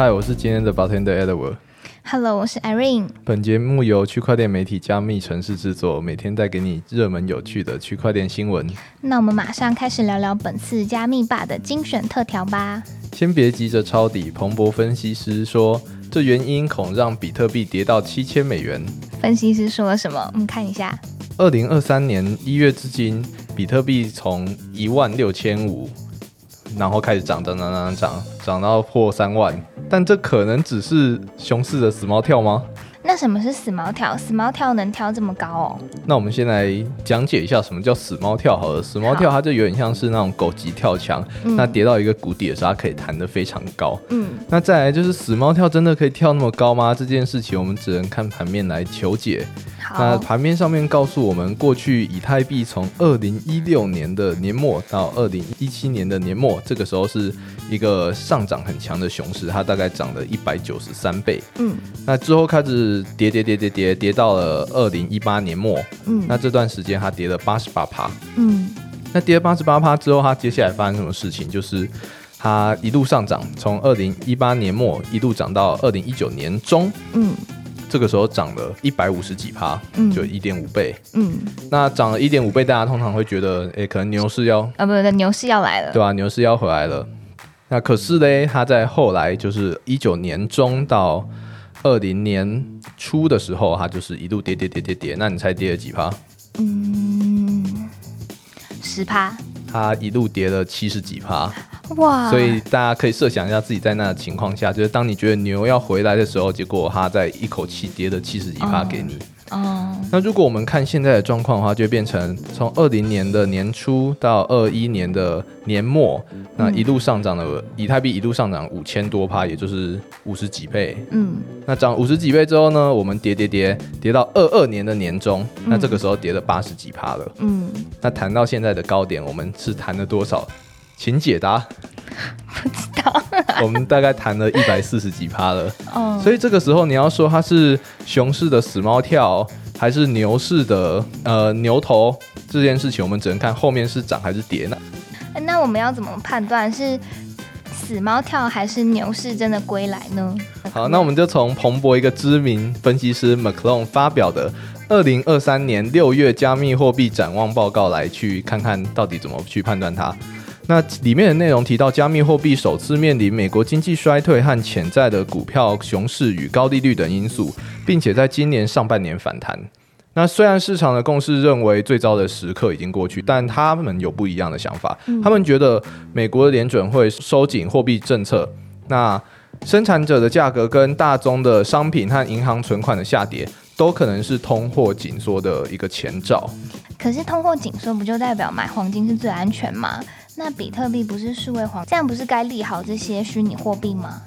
嗨，我是今天的 bartender Edward。Hello，我是 Irene。本节目由区块链媒体加密城市制作，每天带给你热门有趣的区块链新闻。那我们马上开始聊聊本次加密吧的精选特调吧。先别急着抄底，彭博分析师说，这原因恐让比特币跌到七千美元。分析师说了什么？我们看一下。二零二三年一月至今，比特币从一万六千五，然后开始涨涨涨涨涨，涨到破三万。但这可能只是熊市的死猫跳吗？那什么是死猫跳？死猫跳能跳这么高哦？那我们先来讲解一下什么叫死猫跳好了。死猫跳它就有点像是那种狗急跳墙，嗯那跌到一个谷底的时候，它可以弹得非常高。嗯，那再来就是死猫跳真的可以跳那么高吗？这件事情我们只能看盘面来求解。那好，盘面上面告诉我们，过去以太币从二零一六年的年末到二零一七年的年末，这个时候是一个上涨很强的熊市，它大概涨了一百九十三倍。嗯那之后开始跌跌跌跌跌跌到了二零一八年末，嗯那这段时间它跌了八十八趴。嗯那跌了八十八趴之后，它接下来发生什么事情？就是它一路上涨，从二零一八年末一路涨到二零一九年中，嗯这个时候涨了一百五十几趴，嗯就一点五倍。嗯，那涨了一点五倍，大家通常会觉得，诶，可能牛市要啊，不不，牛市要来了。对吧、牛市要回来了。那可是嘞，它在后来就是一九年中到二零年初的时候，它就是一路跌跌跌跌跌。那你猜跌了几趴？嗯，十趴。它一路跌了七十几趴。哇！所以大家可以设想一下自己在那的情况下，就是当你觉得牛要回来的时候，结果它在一口气跌了七十几趴哦给你。哦，那如果我们看现在的状况的话，就会变成从二零年的年初到二一年的年末，那一路上涨了，以太币一路上涨五千多趴，也就是五十几倍。嗯那涨五十几倍之后呢，我们跌跌跌跌到二二年的年中，那这个时候跌了八十几趴了。嗯，那谈到现在的高点，我们是谈了多少？请解答。不知道。我们大概谈了一百四十几趴了。哦，所以这个时候你要说它是熊市的死猫跳，还是牛市的呃牛头这件事情，我们只能看后面是涨还是跌呢？那我们要怎么判断是死猫跳还是牛市真的归来呢？好，那我们就从彭博一个知名分析师 McClone 发表的二零二三年六月加密货币展望报告来去看看到底怎么去判断它。那里面的内容提到，加密货币首次面临美国经济衰退和潜在的股票熊市与高利率等因素，并且在今年上半年反弹。那虽然市场的共识认为最糟的时刻已经过去，但他们有不一样的想法。他们觉得美国的联准会收紧货币政策，那生产者的价格跟大宗的商品和银行存款的下跌，都可能是通货紧缩的一个前兆。可是通货紧缩不就代表买黄金是最安全吗？那比特币不是数位黄，这样不是该利好这些虚拟货币吗？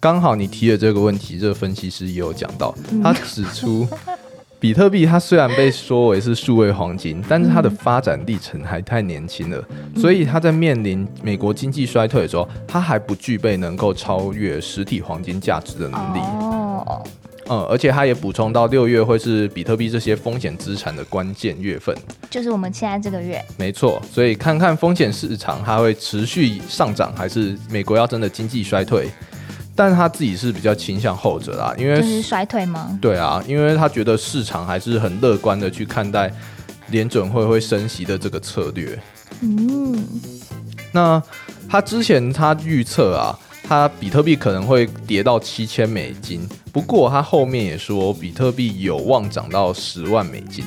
刚好你提的这个问题，这个分析师也有讲到，他指出，比特币它虽然被说为是数位黄金，但是它的发展历程还太年轻了，所以它在面临美国经济衰退的时候，它还不具备能够超越实体黄金价值的能力。哦，嗯，而且他也补充到，六月会是比特币这些风险资产的关键月份。就是我们现在这个月，没错，所以看看风险市场它会持续上涨，还是美国要真的经济衰退？但他自己是比较倾向后者啦，因为就是衰退吗？对啊，因为他觉得市场还是很乐观的去看待联准会会升息的这个策略。嗯，那他之前他预测啊，它比特币可能会跌到七千美金，不过它后面也说比特币有望涨到十万美金。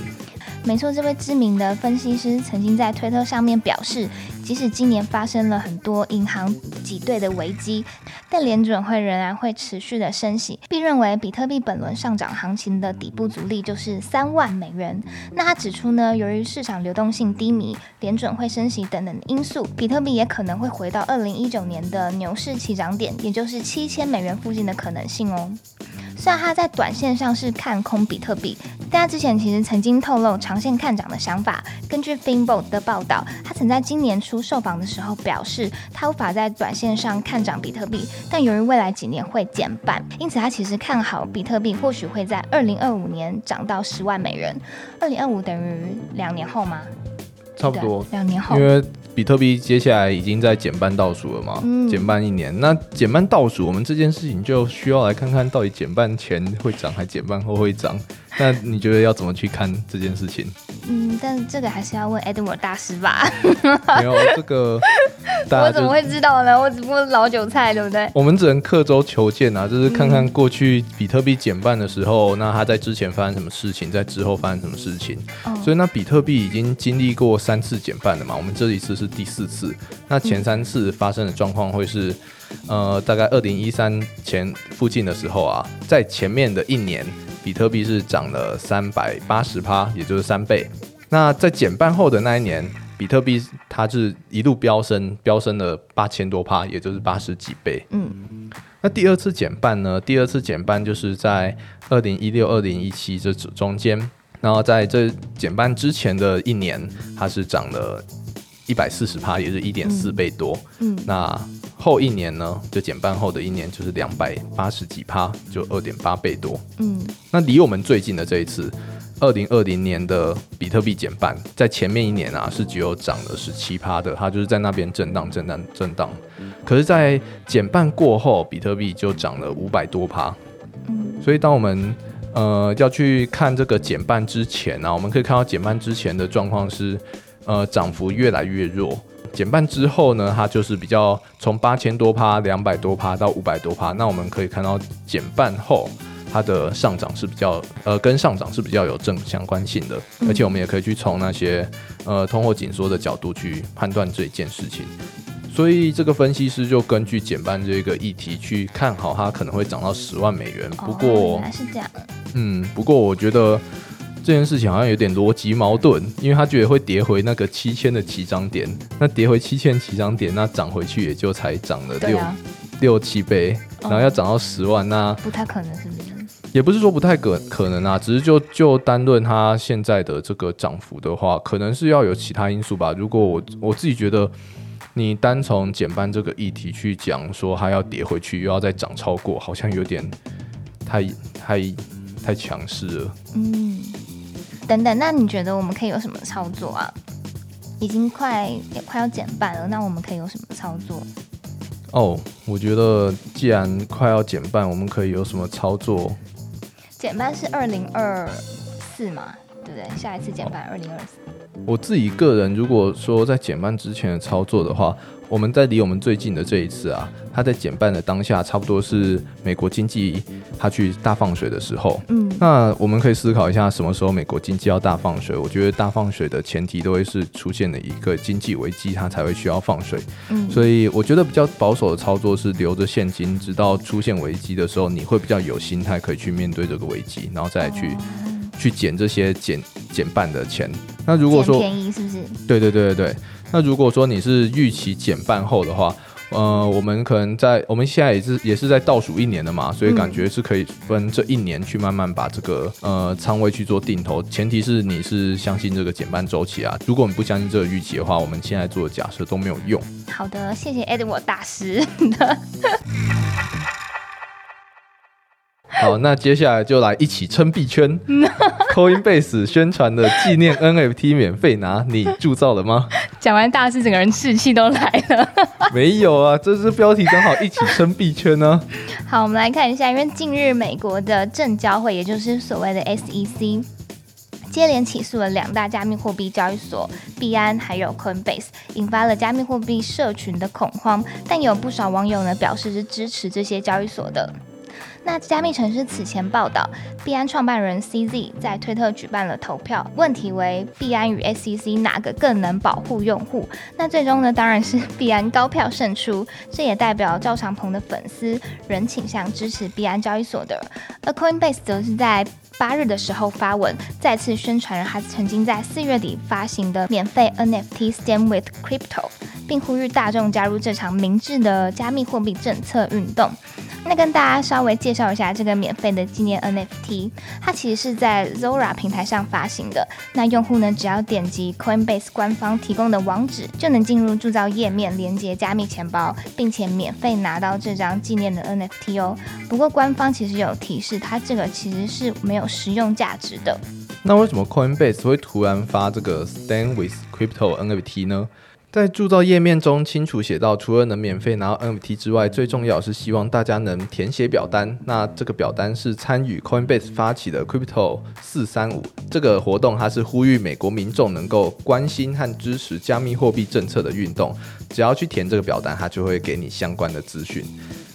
没错，这位知名的分析师曾经在推特上面表示，即使今年发生了很多银行挤兑的危机，但联准会仍然会持续的升息，并认为比特币本轮上涨行情的底部阻力就是三万美元。那他指出呢，由于市场流动性低迷、联准会升息等等因素，比特币也可能会回到二零一九年的牛市起涨点，也就是七千美元附近的可能性哦。虽然他在短线上是看空比特币，但他之前其实曾经透露长线看涨的想法。根据 Finbold 的报道，他曾在今年初受访的时候表示，他无法在短线上看涨比特币，但由于未来几年会减半，因此他其实看好比特币或许会在二零二五年涨到十万美元。二零二五等于两年后吗？差不多对，两年后因。为比特币接下来已经在减半倒数了嘛？嗯减半一年，那减半倒数，我们这件事情就需要来看看到底减半前会涨还减半后会涨。那你觉得要怎么去看这件事情？嗯，但这个还是要问 Edward 大师吧。没有这个，我怎么会知道呢？我只不过是老韭菜，对不对？我们只能刻舟求剑啊，就是看看过去比特币减半的时候，那它在之前发生什么事情，在之后发生什么事情。哦所以那比特币已经经历过三次减半了嘛，我们这一次是第四次。那前三次发生的状况会是，呃，大概二零一三前附近的时候啊，在前面的一年，比特币是涨了三百八十趴，也就是三倍。那在减半后的那一年，比特币它是一路飙升，飙升了八千多趴，也就是八十几倍。嗯，那第二次减半呢？第二次减半就是在二零一六、二零一七这中间，然后在这减半之前的一年，它是涨了一百四十趴，也是一点四倍多。嗯那后一年呢，就减半后的一年就是两百八十几趴，就二点八倍多。嗯那离我们最近的这一次，二零二零年的比特币减半，在前面一年啊是只有涨了十七趴的，它就是在那边震荡、震荡、震荡。可是，在减半过后，比特币就涨了五百多趴。嗯所以，当我们呃要去看这个减半之前呢、啊，我们可以看到减半之前的状况是，呃，涨幅越来越弱。减半之后呢，它就是比较从八千多趴、两百多趴到五百多趴。那我们可以看到减半后，它的上涨是比较呃跟上涨是比较有正相关性的，嗯而且我们也可以去从那些呃通货紧缩的角度去判断这一件事情。所以这个分析师就根据减半这个议题去看好它可能会涨到十万美元。不哦过原，来是这样。嗯，不过我觉得这件事情好像有点逻辑矛盾，因为他觉得会跌回那个七千的起涨点，那跌回七千起涨点，那涨回去也就才涨了六、六七倍，然后要涨到十万，那不太可能，是不是？也不是说不太可可能啊，只是就就单论它现在的这个涨幅的话，可能是要有其他因素吧。如果我我自己觉得，你单从减半这个议题去讲说它要跌回去，又要再涨超过，好像有点太太太强势了。嗯，等等，那你觉得我们可以有什么操作啊？已经快也快要减半了，那我们可以有什么操作？哦，我觉得既然快要减半，我们可以有什么操作？减半是二零二四嘛，对不对？下一次减半二零二四。我自己个人如果说在减半之前的操作的话，我们在离我们最近的这一次啊，它在减半的当下，差不多是美国经济它去大放水的时候。嗯那我们可以思考一下，什么时候美国经济要大放水？我觉得大放水的前提都会是出现了一个经济危机，它才会需要放水。嗯，所以我觉得比较保守的操作是留着现金，直到出现危机的时候，你会比较有心态可以去面对这个危机，然后再去、哦去减这些减减半的钱。那如果说便宜是不是？对对对对对，那如果说你是预期减半后的话，呃，我们可能在我们现在也是也是在倒数一年的嘛，所以感觉是可以分这一年去慢慢把这个呃仓位去做定投，前提是你是相信这个减半周期啊。如果你不相信这个预期的话，我们现在做的假设都没有用。好的，谢谢 Edward 大师。好，那接下来就来一起撑币圈。Coinbase 宣传的纪念 NFT 免费拿，你铸造了吗？讲完大师，整个人士气都来了。没有啊，这是标题刚好一起撑币圈呢、好，我们来看一下，因为近日美国的证交会，也就是所谓的 SEC。接连起诉了两大加密货币交易所币安还有 Coinbase，引发了加密货币社群的恐慌。但有不少网友呢表示是支持这些交易所的。那加密城市此前报道，币安创办人 CZ 在推特举办了投票，问题为币安与 SEC 哪个更能保护用户？那最终呢，当然是币安高票胜出，这也代表赵长鹏的粉丝仍倾向支持币安交易所的。而 Coinbase 则是在八日的时候发文，再次宣传了他曾经在四月底发行的免费 NFT Stand with Crypto，并呼吁大众加入这场明智的加密货币政策运动。那跟大家稍微介绍一下这个免费的纪念 NFT，它其实是在 Zora 平台上发行的。那用户呢，只要点击 Coinbase 官方提供的网址，就能进入铸造页面，连接加密钱包，并且免费拿到这张纪念的 NFT 哦。不过官方其实有提示，它这个其实是没有实用价值的。那为什么 Coinbase 会突然发这个 Stand with Crypto NFT 呢？在铸造页面中清楚写到，除了能免费拿到 NFT 之外，最重要是希望大家能填写表单。那这个表单是参与 Coinbase 发起的 Crypto 四三五这个活动，它是呼吁美国民众能够关心和支持加密货币政策的运动。只要去填这个表单，它就会给你相关的资讯。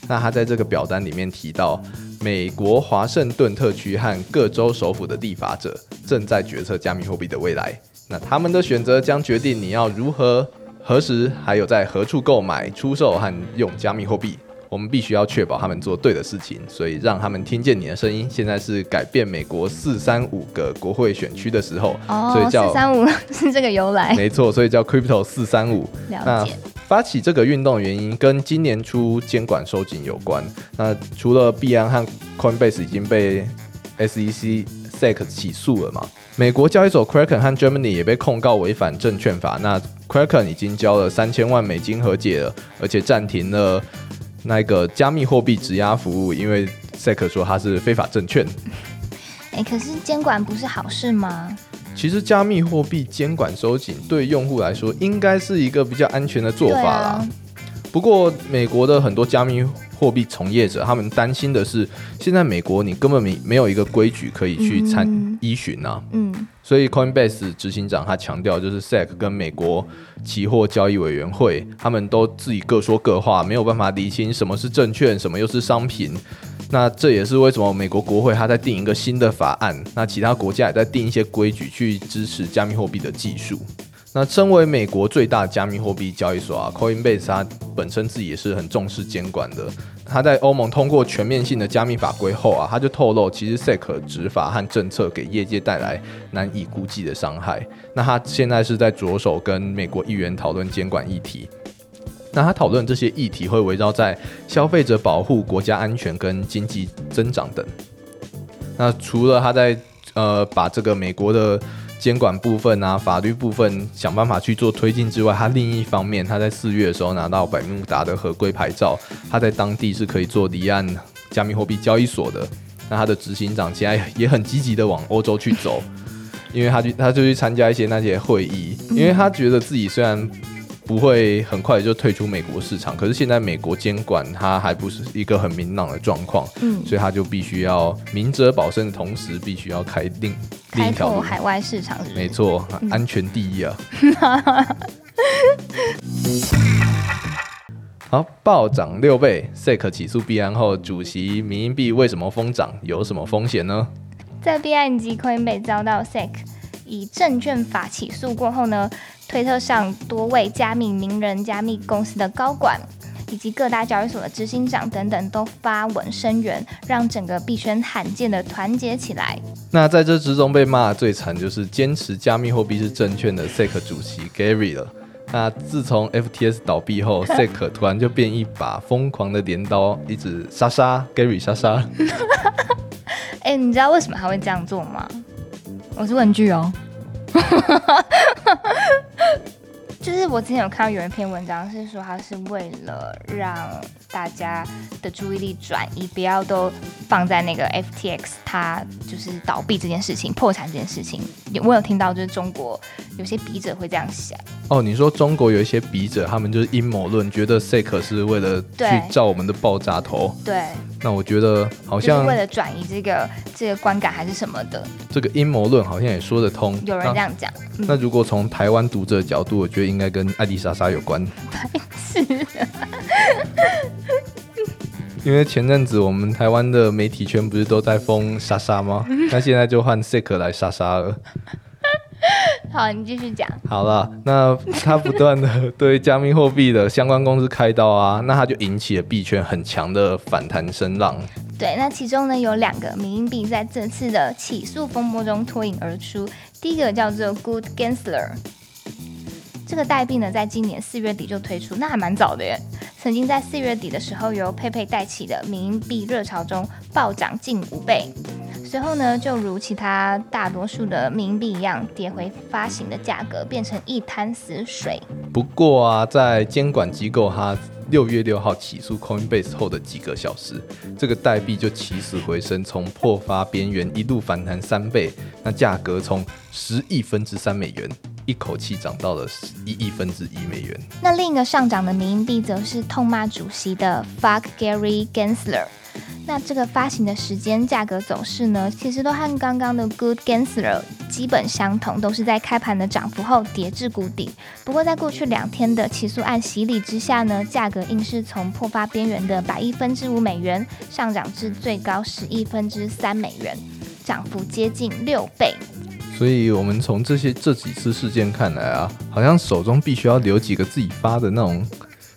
那他在这个表单里面提到，美国华盛顿特区和各州首府的立法者正在决策加密货币的未来。那他们的选择将决定你要如何。何时还有在何处购买、出售和用加密货币？我们必须要确保他们做对的事情，所以让他们听见你的声音。现在是改变美国四三五个国会选区的时候，所以叫四三五 是这个由来。没错，所以叫 Crypto 四三五。了解。发起这个运动的原因跟今年初监管收紧有关。那除了币安和 Coinbase 已经被 SEC SEC 起诉了嘛？美国交易所 Kraken 和 Germany 也被控告违反证券法。那 Kraken 已经交了三千万美金和解了，而且暂停了那个加密货币质押服务，因为 SEC 说它是非法证券。哎，可是监管不是好事吗？其实加密货币监管收紧对用户来说应该是一个比较安全的做法啦。不过美国的很多加密货币从业者，他们担心的是，现在美国你根本没没有一个规矩可以去参依循啊。嗯，所以 Coinbase 执行长他强调，就是 SEC 跟美国期货交易委员会，他们都自己各说各话，没有办法理清什么是证券，什么又是商品。那这也是为什么美国国会他在定一个新的法案，那其他国家也在定一些规矩去支持加密货币的技术。那身为美国最大加密货币交易所啊，Coinbase 它本身自己也是很重视监管的。它在欧盟通过全面性的加密法规后啊，它就透露，其实 SEC 执法和政策给业界带来难以估计的伤害。那它现在是在着手跟美国议员讨论监管议题。那他讨论这些议题会围绕在消费者保护、国家安全跟经济增长等。那除了他在呃把这个美国的监管部分啊，法律部分想办法去做推进之外，他另一方面，他在四月的时候拿到百慕达的合规牌照，他在当地是可以做离岸加密货币交易所的。那他的执行长现在也很积极的往欧洲去走，因为他去他就去参加一些那些会议，因为他觉得自己虽然。不会很快就退出美国市场，可是现在美国监管它还不是一个很明朗的状况，嗯，所以它就必须要明哲保身的同时，必须要开另另一条海外市场，没错，安全第一啊。好，暴涨六倍，SEC 起诉币安后，主席民营币为什么疯涨？有什么风险呢？在币安及 Coinbase 遭到 SEC 以证券法起诉过后呢？推特上多位加密名人、加密公司的高管，以及各大交易所的执行长等等，都发文声援，让整个币圈罕见的团结起来。那在这之中被骂的最惨，就是坚持加密货币是证券的 SEC 主席 Gary 了。那自从 FTS 倒闭后，SEC 突然就变一把疯狂的镰刀，一直杀杀 Gary 杀杀。哎，你知道为什么他会这样做吗？我是问句哦。就是我之前有看到有一篇文章，是说他是为了让大家的注意力转移，不要都放在那个 FTX 它就是倒闭这件事情、破产这件事情。我有听到，就是中国有些笔者会这样想。哦，你说中国有一些笔者，他们就是阴谋论，觉得 SEC 是为了去照我们的爆炸头。对。那我觉得好像为了转移这个这个观感还是什么的，这个阴谋论好像也说得通。有人这样讲。那如果从台湾读者的角度，我觉得应该跟艾迪莎莎有关。是。因为前阵子我们台湾的媒体圈不是都在封莎莎吗？那现在就换 Sick 来莎莎了。好，你继续讲。好了，那他不断的对加密货币的相关公司开刀啊，那他就引起了币圈很强的反弹声浪。对，那其中呢有两个民营币在这次的起诉风波中脱颖而出。第一个叫做 Good Gensler，这个代币呢在今年四月底就推出，那还蛮早的耶。曾经在四月底的时候由佩佩带起的民币热潮中暴涨近五倍。随后呢，就如其他大多数的冥币一样，跌回发行的价格，变成一滩死水。不过啊，在监管机构它六月六号起诉 Coinbase 后的几个小时，这个代币就起死回生，从破发边缘一路反弹三倍，那价格从十亿分之三美元。一口气涨到了一亿分之一美元。那另一个上涨的民营币则是痛骂主席的 Fuck Gary Gensler。那这个发行的时间、价格走势呢，其实都和刚刚的 Good Gensler 基本相同，都是在开盘的涨幅后跌至谷底。不过在过去两天的起诉案洗礼之下呢，价格硬是从破发边缘的百亿分之五美元上涨至最高十亿分之三美元，涨幅接近六倍。所以，我们从这些这几次事件看来啊，好像手中必须要留几个自己发的那种。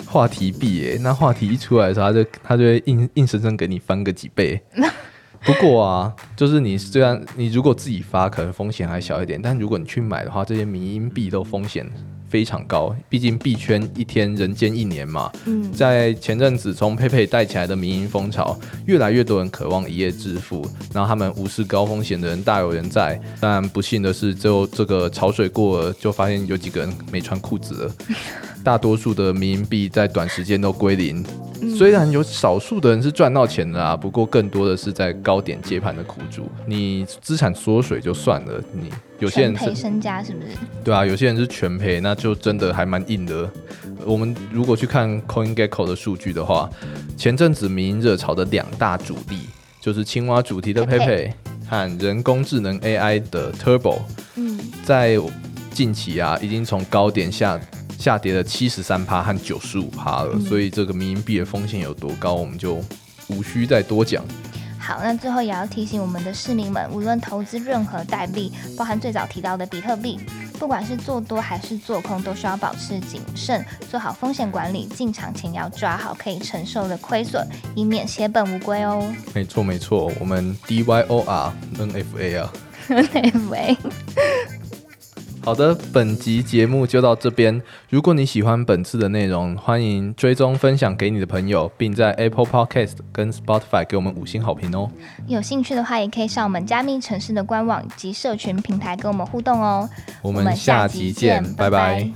话题币耶，那话题一出来的时候，他就他就会硬硬生生给你翻个几倍。不过啊，就是你虽然你如果自己发，可能风险还小一点，但如果你去买的话，这些民营币都风险非常高。毕竟币圈一天人间一年嘛。嗯，在前阵子从佩佩带起来的民营风潮，越来越多人渴望一夜致富，然后他们无视高风险的人大有人在。但不幸的是，最后这个潮水过了，就发现有几个人没穿裤子了。大多数的民营币在短时间都归零，虽然有少数的人是赚到钱的啊，不过更多的是在高点接盘的苦主。你资产缩水就算了，你有些人赔身家是不是？对啊，有些人是全赔，那就真的还蛮硬的。我们如果去看 CoinGecko 的数据的话，前阵子民营热潮的两大主力就是青蛙主题的 PayPay 和人工智能 AI 的 Turbo，嗯，在近期啊，已经从高点下。下跌了七十三趴和九十五趴了，所以这个民营币的风险有多高，我们就无需再多讲。好，那最后也要提醒我们的市民们，无论投资任何代币，包含最早提到的比特币，不管是做多还是做空，都需要保持谨慎，做好风险管理，进场前要抓好可以承受的亏损，以免血本无归哦。没错没错，我们 D Y O R N F A 啊，N F A。好的，本集节目就到这边。如果你喜欢本次的内容，欢迎追踪分享给你的朋友，并在 Apple Podcast 跟 Spotify 给我们五星好评哦。有兴趣的话，也可以上我们加密城市的官网及社群平台跟我们互动哦。我们下集见，拜拜。